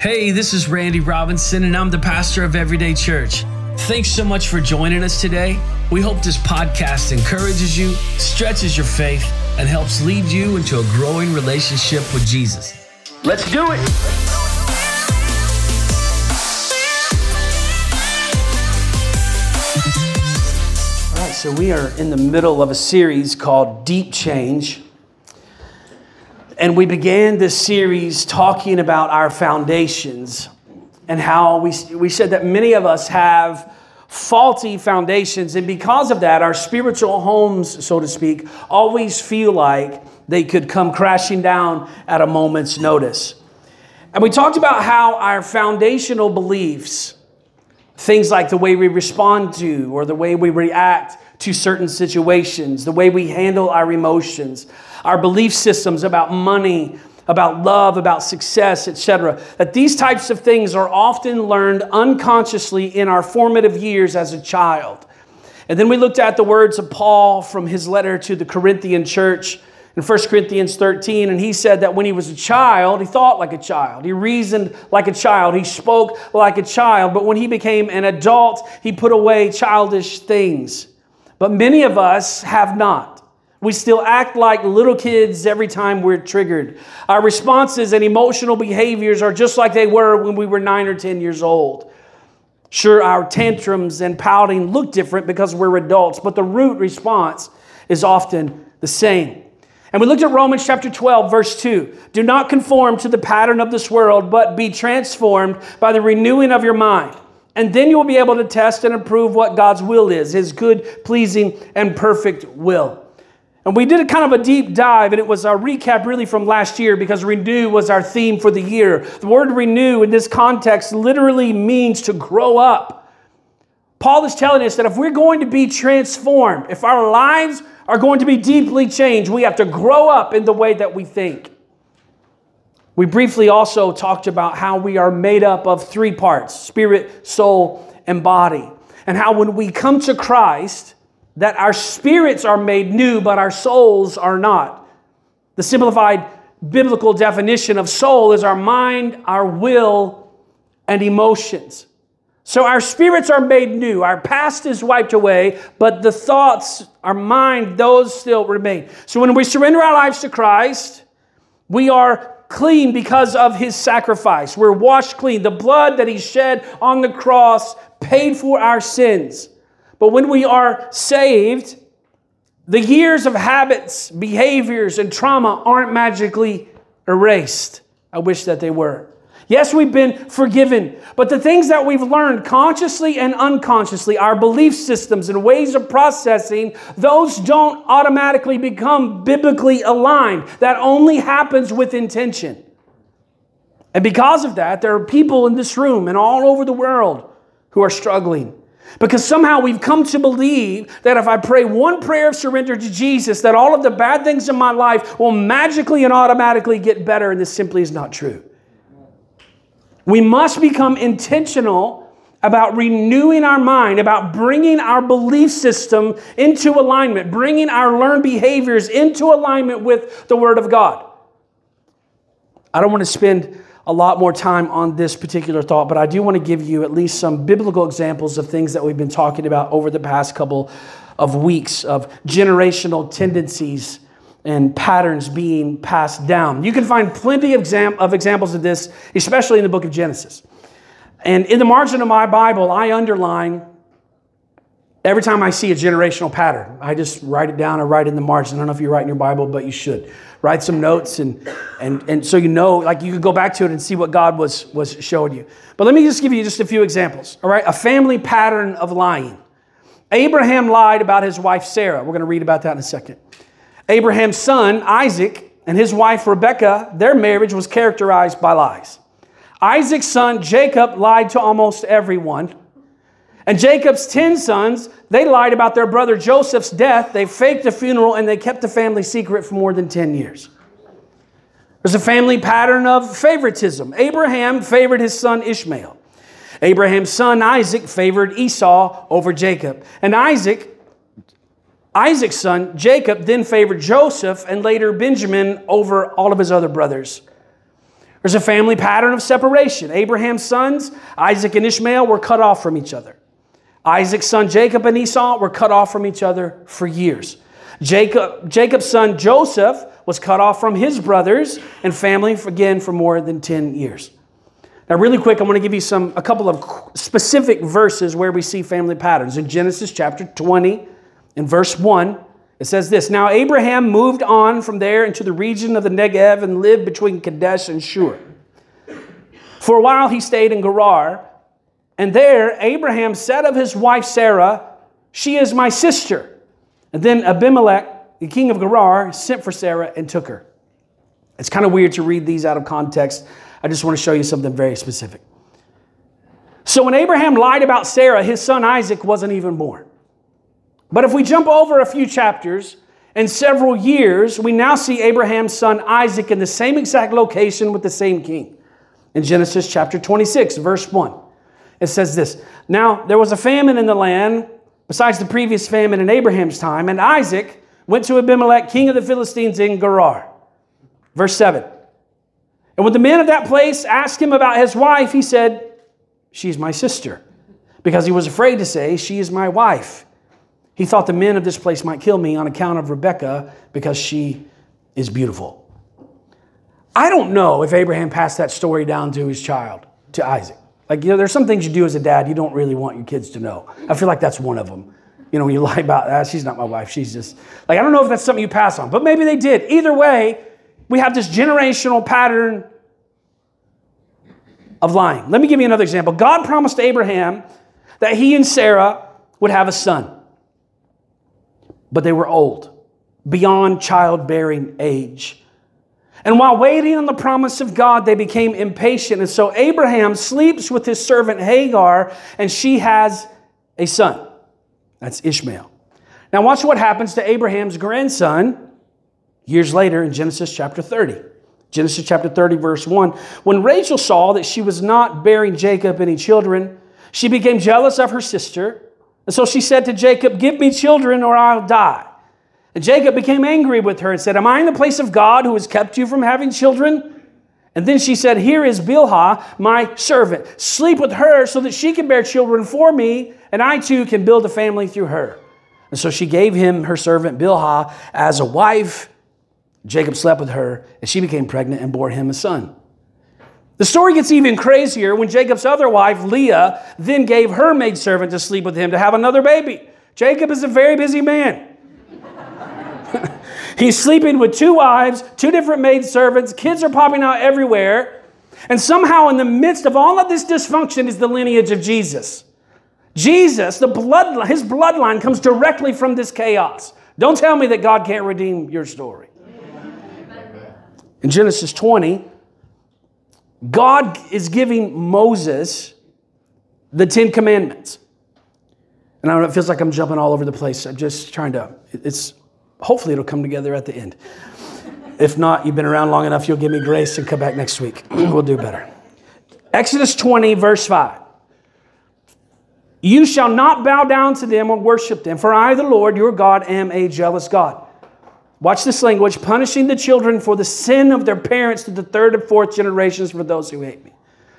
Hey, this is Randy Robinson, and I'm the pastor of Everyday Church. Thanks so much for joining us today. We hope this podcast encourages you, stretches your faith, and helps lead you into a growing relationship with Jesus. Let's do it! All right, so we are in the middle of a series called Deep Change. And we began this series talking about our foundations and how we, we said that many of us have faulty foundations. And because of that, our spiritual homes, so to speak, always feel like they could come crashing down at a moment's notice. And we talked about how our foundational beliefs, things like the way we respond to or the way we react to certain situations, the way we handle our emotions, our belief systems about money, about love, about success, etc. That these types of things are often learned unconsciously in our formative years as a child. And then we looked at the words of Paul from his letter to the Corinthian church in 1 Corinthians 13, and he said that when he was a child, he thought like a child, he reasoned like a child, he spoke like a child, but when he became an adult, he put away childish things. But many of us have not. We still act like little kids every time we're triggered. Our responses and emotional behaviors are just like they were when we were nine or 10 years old. Sure, our tantrums and pouting look different because we're adults, but the root response is often the same. And we looked at Romans chapter 12, verse 2. Do not conform to the pattern of this world, but be transformed by the renewing of your mind. And then you will be able to test and approve what God's will is, his good, pleasing, and perfect will. And we did a kind of a deep dive, and it was a recap really from last year because renew was our theme for the year. The word renew in this context literally means to grow up. Paul is telling us that if we're going to be transformed, if our lives are going to be deeply changed, we have to grow up in the way that we think. We briefly also talked about how we are made up of three parts spirit, soul, and body. And how when we come to Christ, that our spirits are made new, but our souls are not. The simplified biblical definition of soul is our mind, our will, and emotions. So our spirits are made new. Our past is wiped away, but the thoughts, our mind, those still remain. So when we surrender our lives to Christ, we are clean because of his sacrifice. We're washed clean. The blood that he shed on the cross paid for our sins. But when we are saved, the years of habits, behaviors, and trauma aren't magically erased. I wish that they were. Yes, we've been forgiven, but the things that we've learned consciously and unconsciously, our belief systems and ways of processing, those don't automatically become biblically aligned. That only happens with intention. And because of that, there are people in this room and all over the world who are struggling. Because somehow we've come to believe that if I pray one prayer of surrender to Jesus, that all of the bad things in my life will magically and automatically get better, and this simply is not true. We must become intentional about renewing our mind, about bringing our belief system into alignment, bringing our learned behaviors into alignment with the Word of God. I don't want to spend a lot more time on this particular thought, but I do want to give you at least some biblical examples of things that we've been talking about over the past couple of weeks of generational tendencies and patterns being passed down. You can find plenty of, exam- of examples of this, especially in the book of Genesis. And in the margin of my Bible, I underline every time I see a generational pattern. I just write it down or write in the margin. I don't know if you write in your Bible, but you should write some notes and, and, and so you know, like you could go back to it and see what God was, was showing you. But let me just give you just a few examples, all right? A family pattern of lying. Abraham lied about his wife Sarah. We're going to read about that in a second. Abraham's son, Isaac, and his wife Rebekah, their marriage was characterized by lies. Isaac's son, Jacob, lied to almost everyone. And Jacob's 10 sons, they lied about their brother Joseph's death. They faked a funeral and they kept the family secret for more than 10 years. There's a family pattern of favoritism. Abraham favored his son Ishmael. Abraham's son Isaac favored Esau over Jacob. And Isaac, Isaac's son Jacob, then favored Joseph and later Benjamin over all of his other brothers. There's a family pattern of separation. Abraham's sons, Isaac and Ishmael, were cut off from each other. Isaac's son Jacob and Esau were cut off from each other for years. Jacob, Jacob's son Joseph was cut off from his brothers and family again for more than 10 years. Now, really quick, I want to give you some a couple of specific verses where we see family patterns. In Genesis chapter 20, in verse 1, it says this Now Abraham moved on from there into the region of the Negev and lived between Kadesh and Shur. For a while he stayed in Gerar, and there Abraham said of his wife Sarah, She is my sister. And then Abimelech, the king of Gerar, sent for Sarah and took her. It's kind of weird to read these out of context. I just want to show you something very specific. So when Abraham lied about Sarah, his son Isaac wasn't even born. But if we jump over a few chapters and several years, we now see Abraham's son Isaac in the same exact location with the same king. In Genesis chapter 26, verse 1, it says this Now there was a famine in the land besides the previous famine in Abraham's time, and Isaac went to Abimelech, king of the Philistines in Gerar. Verse 7. And when the men of that place asked him about his wife, he said, She's my sister, because he was afraid to say, She is my wife. He thought the men of this place might kill me on account of Rebekah because she is beautiful. I don't know if Abraham passed that story down to his child, to Isaac. Like, you know, there's some things you do as a dad you don't really want your kids to know. I feel like that's one of them. You know, when you lie about that, ah, she's not my wife. She's just, like, I don't know if that's something you pass on, but maybe they did. Either way, we have this generational pattern of lying. Let me give you another example. God promised Abraham that he and Sarah would have a son, but they were old, beyond childbearing age. And while waiting on the promise of God, they became impatient. And so Abraham sleeps with his servant Hagar, and she has a son. That's Ishmael. Now, watch what happens to Abraham's grandson years later in Genesis chapter 30. Genesis chapter 30, verse 1. When Rachel saw that she was not bearing Jacob any children, she became jealous of her sister. And so she said to Jacob, Give me children or I'll die. And Jacob became angry with her and said, Am I in the place of God who has kept you from having children? And then she said, Here is Bilhah, my servant. Sleep with her so that she can bear children for me, and I too can build a family through her. And so she gave him her servant Bilhah as a wife. Jacob slept with her, and she became pregnant and bore him a son. The story gets even crazier when Jacob's other wife, Leah, then gave her maidservant to sleep with him to have another baby. Jacob is a very busy man. He's sleeping with two wives, two different maid servants, kids are popping out everywhere. And somehow, in the midst of all of this dysfunction, is the lineage of Jesus. Jesus, the blood, his bloodline comes directly from this chaos. Don't tell me that God can't redeem your story. In Genesis 20, God is giving Moses the Ten Commandments. And I don't know, it feels like I'm jumping all over the place. I'm just trying to, it's Hopefully, it'll come together at the end. If not, you've been around long enough, you'll give me grace and come back next week. we'll do better. Exodus 20, verse 5. You shall not bow down to them or worship them, for I, the Lord your God, am a jealous God. Watch this language punishing the children for the sin of their parents to the third and fourth generations for those who hate me.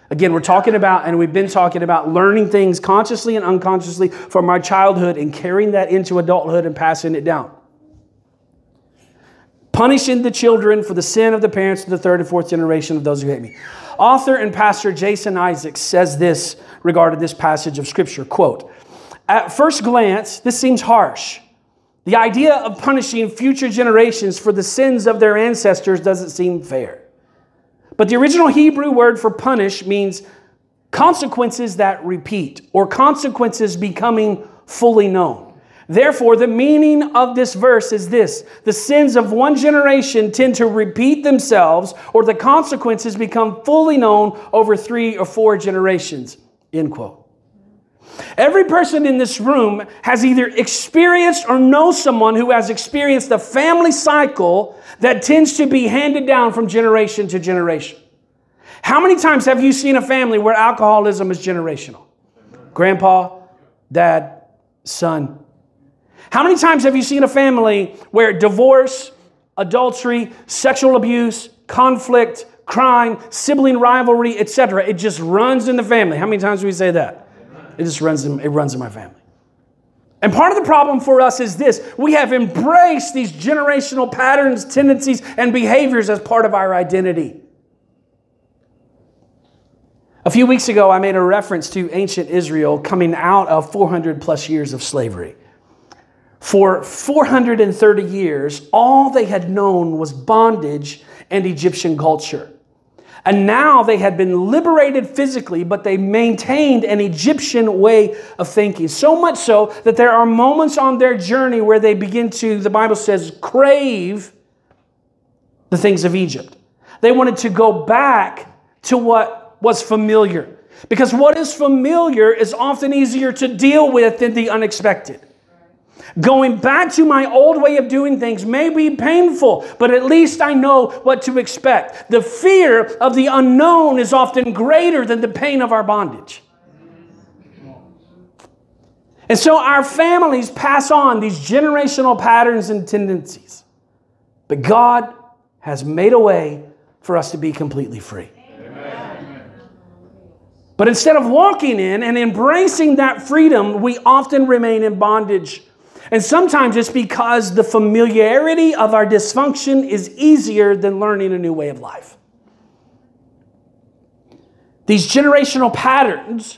Again, we're talking about, and we've been talking about learning things consciously and unconsciously from our childhood and carrying that into adulthood and passing it down punishing the children for the sin of the parents to the third and fourth generation of those who hate me. Author and pastor Jason Isaacs says this regarding this passage of scripture, quote, at first glance, this seems harsh. The idea of punishing future generations for the sins of their ancestors doesn't seem fair. But the original Hebrew word for punish means consequences that repeat or consequences becoming fully known. Therefore, the meaning of this verse is this the sins of one generation tend to repeat themselves, or the consequences become fully known over three or four generations. End quote. Every person in this room has either experienced or knows someone who has experienced a family cycle that tends to be handed down from generation to generation. How many times have you seen a family where alcoholism is generational? Grandpa, dad, son, how many times have you seen a family where divorce, adultery, sexual abuse, conflict, crime, sibling rivalry, etc. It just runs in the family. How many times do we say that? It just runs in, it runs in my family. And part of the problem for us is this we have embraced these generational patterns, tendencies, and behaviors as part of our identity. A few weeks ago, I made a reference to ancient Israel coming out of 400 plus years of slavery. For 430 years, all they had known was bondage and Egyptian culture. And now they had been liberated physically, but they maintained an Egyptian way of thinking. So much so that there are moments on their journey where they begin to, the Bible says, crave the things of Egypt. They wanted to go back to what was familiar. Because what is familiar is often easier to deal with than the unexpected. Going back to my old way of doing things may be painful, but at least I know what to expect. The fear of the unknown is often greater than the pain of our bondage. And so our families pass on these generational patterns and tendencies. But God has made a way for us to be completely free. But instead of walking in and embracing that freedom, we often remain in bondage and sometimes it's because the familiarity of our dysfunction is easier than learning a new way of life. These generational patterns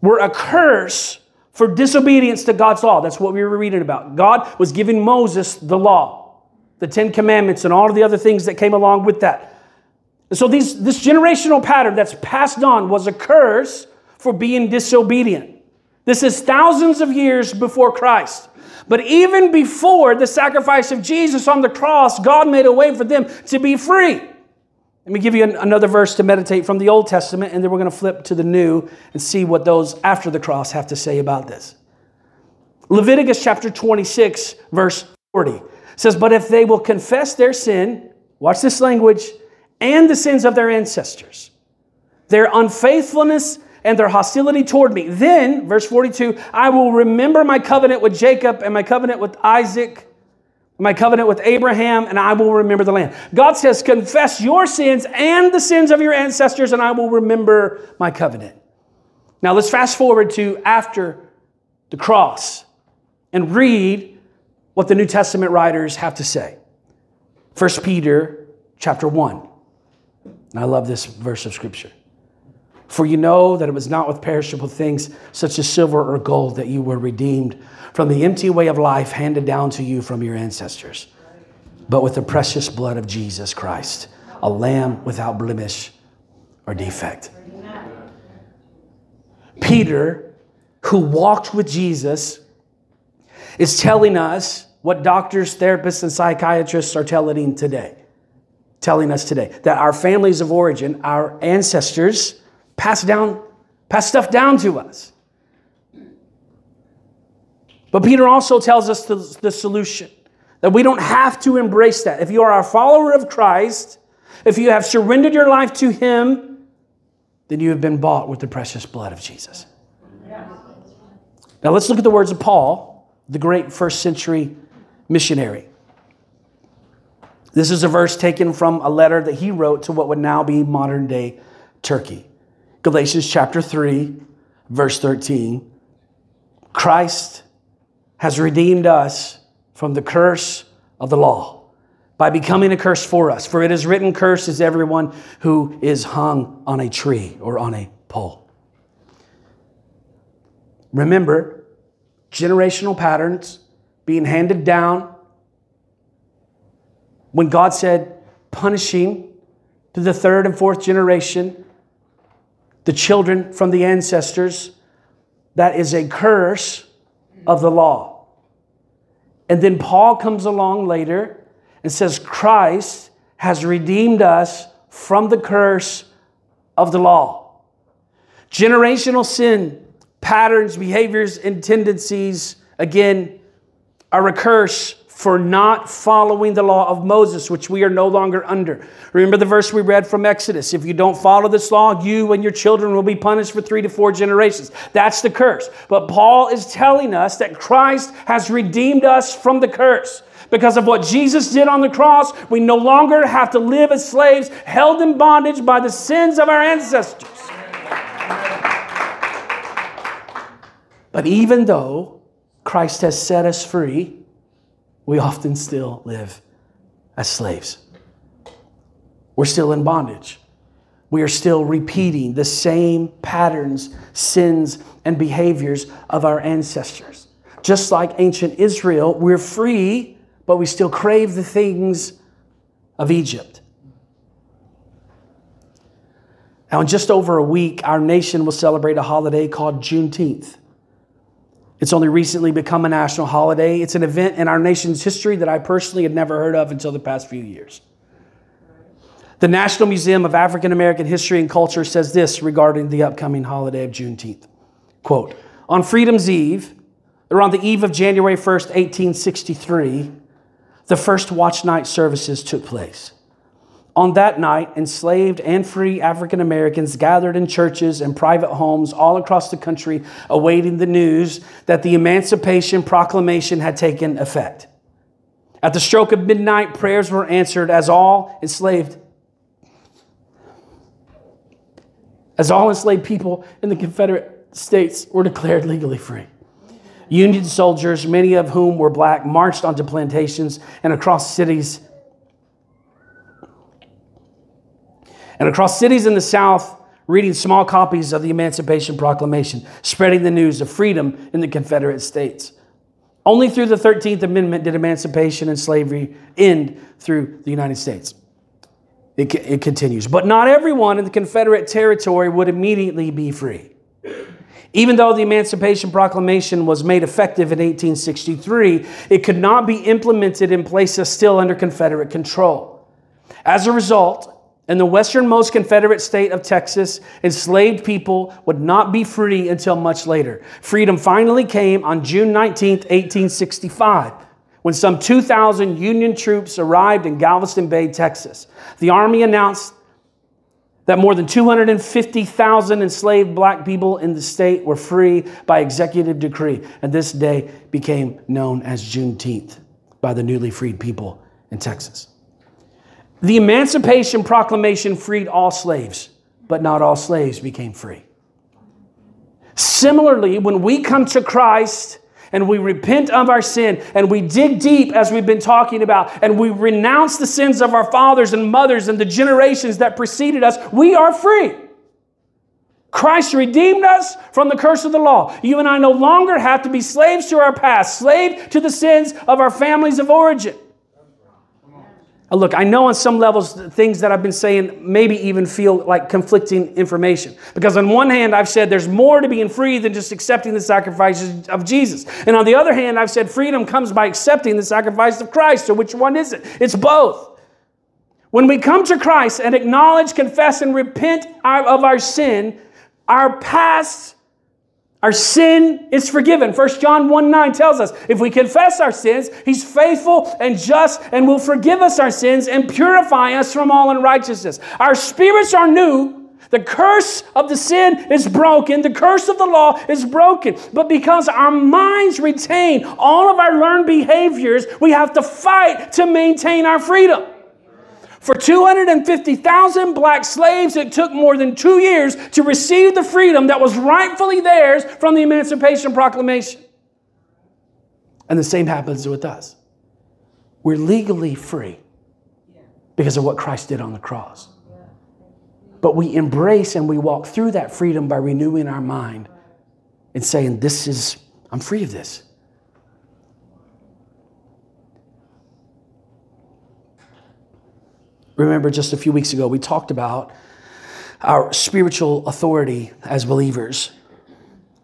were a curse for disobedience to God's law. That's what we were reading about. God was giving Moses the law, the Ten Commandments, and all of the other things that came along with that. And so these, this generational pattern that's passed on was a curse for being disobedient. This is thousands of years before Christ. But even before the sacrifice of Jesus on the cross, God made a way for them to be free. Let me give you another verse to meditate from the Old Testament, and then we're going to flip to the New and see what those after the cross have to say about this. Leviticus chapter 26, verse 40 says, But if they will confess their sin, watch this language, and the sins of their ancestors, their unfaithfulness and their hostility toward me. Then, verse 42, I will remember my covenant with Jacob and my covenant with Isaac, my covenant with Abraham, and I will remember the land. God says, Confess your sins and the sins of your ancestors, and I will remember my covenant. Now, let's fast forward to after the cross and read what the New Testament writers have to say. 1 Peter chapter 1. And I love this verse of scripture. For you know that it was not with perishable things such as silver or gold that you were redeemed from the empty way of life handed down to you from your ancestors, but with the precious blood of Jesus Christ, a lamb without blemish or defect. Peter, who walked with Jesus, is telling us what doctors, therapists, and psychiatrists are telling today. Telling us today that our families of origin, our ancestors, pass down, pass stuff down to us. But Peter also tells us the, the solution that we don't have to embrace that. If you are a follower of Christ, if you have surrendered your life to Him, then you have been bought with the precious blood of Jesus. Now let's look at the words of Paul, the great first century missionary. This is a verse taken from a letter that he wrote to what would now be modern day Turkey. Galatians chapter 3, verse 13. Christ has redeemed us from the curse of the law by becoming a curse for us. For it is written, Cursed is everyone who is hung on a tree or on a pole. Remember, generational patterns being handed down. When God said, punishing to the third and fourth generation, the children from the ancestors, that is a curse of the law. And then Paul comes along later and says, Christ has redeemed us from the curse of the law. Generational sin, patterns, behaviors, and tendencies, again, are a curse for not following the law of Moses, which we are no longer under. Remember the verse we read from Exodus if you don't follow this law, you and your children will be punished for three to four generations. That's the curse. But Paul is telling us that Christ has redeemed us from the curse. Because of what Jesus did on the cross, we no longer have to live as slaves held in bondage by the sins of our ancestors. But even though Christ has set us free, we often still live as slaves. We're still in bondage. We are still repeating the same patterns, sins, and behaviors of our ancestors. Just like ancient Israel, we're free, but we still crave the things of Egypt. Now, in just over a week, our nation will celebrate a holiday called Juneteenth. It's only recently become a national holiday. It's an event in our nation's history that I personally had never heard of until the past few years. The National Museum of African American History and Culture says this regarding the upcoming holiday of Juneteenth. Quote, on Freedom's Eve, or on the eve of January 1st, 1863, the first watch night services took place. On that night, enslaved and free African Americans gathered in churches and private homes all across the country, awaiting the news that the Emancipation Proclamation had taken effect. At the stroke of midnight, prayers were answered as all enslaved as all enslaved people in the Confederate States were declared legally free. Union soldiers, many of whom were black, marched onto plantations and across cities and across cities in the South, reading small copies of the Emancipation Proclamation, spreading the news of freedom in the Confederate States. Only through the 13th Amendment did emancipation and slavery end through the United States. It, it continues. But not everyone in the Confederate territory would immediately be free. Even though the Emancipation Proclamation was made effective in 1863, it could not be implemented in places still under Confederate control. As a result, in the westernmost Confederate state of Texas, enslaved people would not be free until much later. Freedom finally came on June 19, 1865 when some 2,000 Union troops arrived in Galveston Bay, Texas. The Army announced that more than 250,000 enslaved black people in the state were free by executive decree, and this day became known as Juneteenth by the newly freed people in Texas. The Emancipation Proclamation freed all slaves, but not all slaves became free. Similarly, when we come to Christ, and we repent of our sin and we dig deep, as we've been talking about, and we renounce the sins of our fathers and mothers and the generations that preceded us, we are free. Christ redeemed us from the curse of the law. You and I no longer have to be slaves to our past, slave to the sins of our families of origin. Uh, look, I know on some levels things that I've been saying maybe even feel like conflicting information. Because on one hand, I've said there's more to being free than just accepting the sacrifices of Jesus. And on the other hand, I've said freedom comes by accepting the sacrifice of Christ. So which one is it? It's both. When we come to Christ and acknowledge, confess, and repent of our sin, our past our sin is forgiven. 1 John 1 9 tells us if we confess our sins, He's faithful and just and will forgive us our sins and purify us from all unrighteousness. Our spirits are new. The curse of the sin is broken. The curse of the law is broken. But because our minds retain all of our learned behaviors, we have to fight to maintain our freedom. For 250,000 black slaves, it took more than two years to receive the freedom that was rightfully theirs from the Emancipation Proclamation. And the same happens with us. We're legally free because of what Christ did on the cross. But we embrace and we walk through that freedom by renewing our mind and saying, This is, I'm free of this. Remember, just a few weeks ago, we talked about our spiritual authority as believers.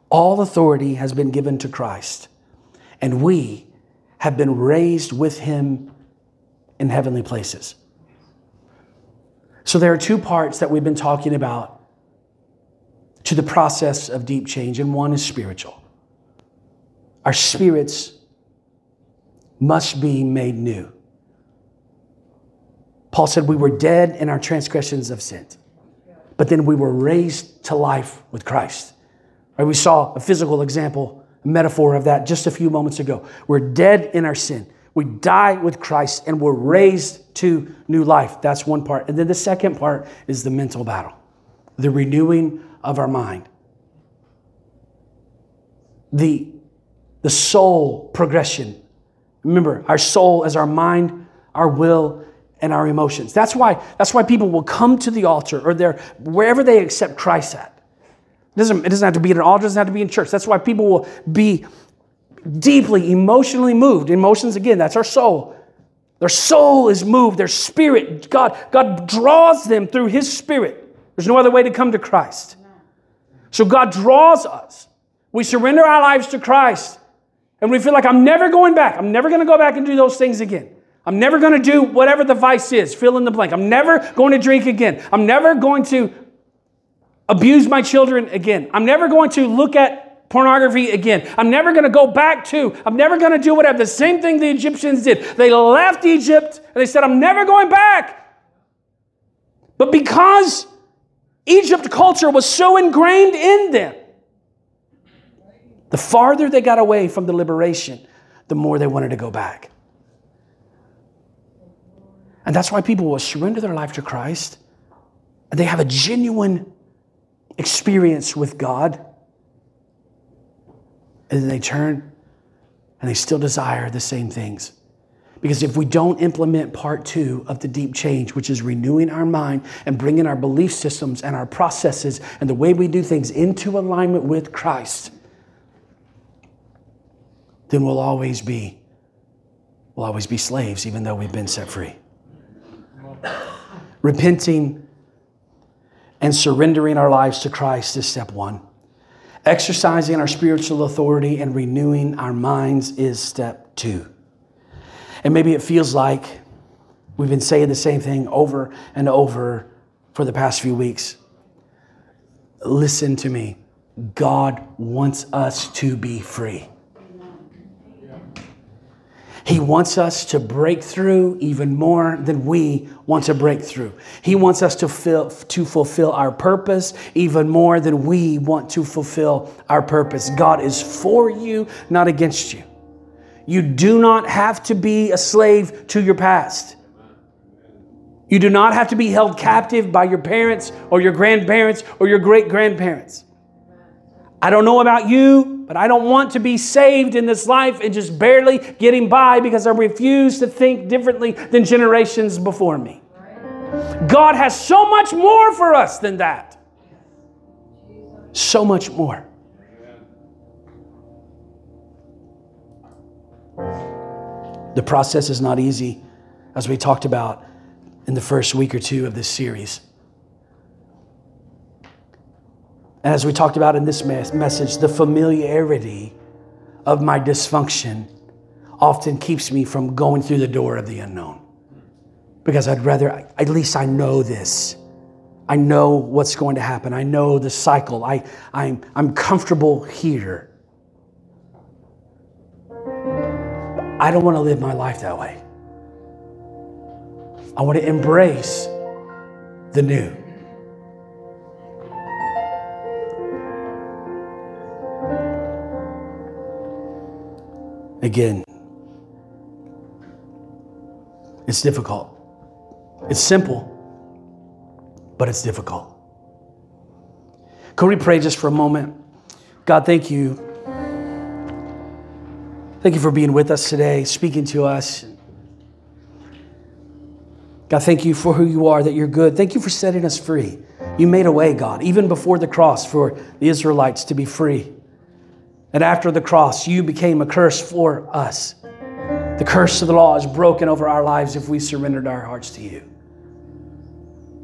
All authority has been given to Christ, and we have been raised with him in heavenly places. So, there are two parts that we've been talking about to the process of deep change, and one is spiritual. Our spirits must be made new. Paul said we were dead in our transgressions of sin, but then we were raised to life with Christ. Right? We saw a physical example, a metaphor of that just a few moments ago. We're dead in our sin. We die with Christ and we're raised to new life. That's one part. And then the second part is the mental battle, the renewing of our mind. The, the soul progression. Remember, our soul is our mind, our will, and our emotions. That's why, that's why people will come to the altar or they're wherever they accept Christ at. It doesn't, it doesn't have to be at an altar, it doesn't have to be in church. That's why people will be deeply emotionally moved. Emotions, again, that's our soul. Their soul is moved, their spirit, God, God draws them through His Spirit. There's no other way to come to Christ. So God draws us. We surrender our lives to Christ, and we feel like I'm never going back. I'm never going to go back and do those things again. I'm never going to do whatever the vice is, fill in the blank. I'm never going to drink again. I'm never going to abuse my children again. I'm never going to look at pornography again. I'm never going to go back to, I'm never going to do whatever. The same thing the Egyptians did. They left Egypt and they said, I'm never going back. But because Egypt culture was so ingrained in them, the farther they got away from the liberation, the more they wanted to go back. And that's why people will surrender their life to Christ and they have a genuine experience with God. And then they turn and they still desire the same things. Because if we don't implement part two of the deep change, which is renewing our mind and bringing our belief systems and our processes and the way we do things into alignment with Christ, then we'll always be we'll always be slaves even though we've been set free. Repenting and surrendering our lives to Christ is step one. Exercising our spiritual authority and renewing our minds is step two. And maybe it feels like we've been saying the same thing over and over for the past few weeks. Listen to me. God wants us to be free. He wants us to break through even more than we want to break through. He wants us to, fill, to fulfill our purpose even more than we want to fulfill our purpose. God is for you, not against you. You do not have to be a slave to your past. You do not have to be held captive by your parents or your grandparents or your great grandparents. I don't know about you, but I don't want to be saved in this life and just barely getting by because I refuse to think differently than generations before me. God has so much more for us than that. So much more. The process is not easy, as we talked about in the first week or two of this series. And as we talked about in this message, the familiarity of my dysfunction often keeps me from going through the door of the unknown. Because I'd rather, at least I know this. I know what's going to happen. I know the cycle. I, I'm, I'm comfortable here. I don't want to live my life that way. I want to embrace the new. Again, it's difficult. It's simple, but it's difficult. Could we pray just for a moment? God, thank you. Thank you for being with us today, speaking to us. God, thank you for who you are, that you're good. Thank you for setting us free. You made a way, God, even before the cross for the Israelites to be free. And after the cross, you became a curse for us. The curse of the law is broken over our lives if we surrendered our hearts to you.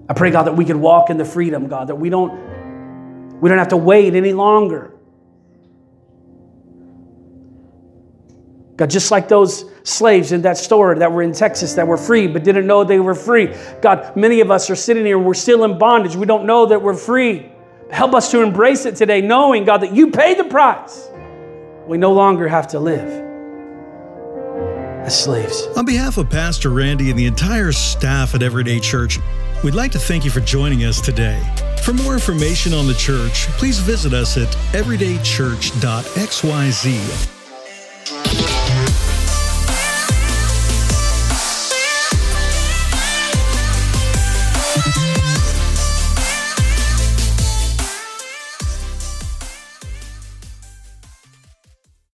I pray, God, that we could walk in the freedom, God, that we don't, we don't have to wait any longer. God, just like those slaves in that store that were in Texas that were free but didn't know they were free. God, many of us are sitting here, we're still in bondage. We don't know that we're free. Help us to embrace it today, knowing, God, that you paid the price we no longer have to live as slaves. On behalf of Pastor Randy and the entire staff at Everyday Church, we'd like to thank you for joining us today. For more information on the church, please visit us at everydaychurch.xyz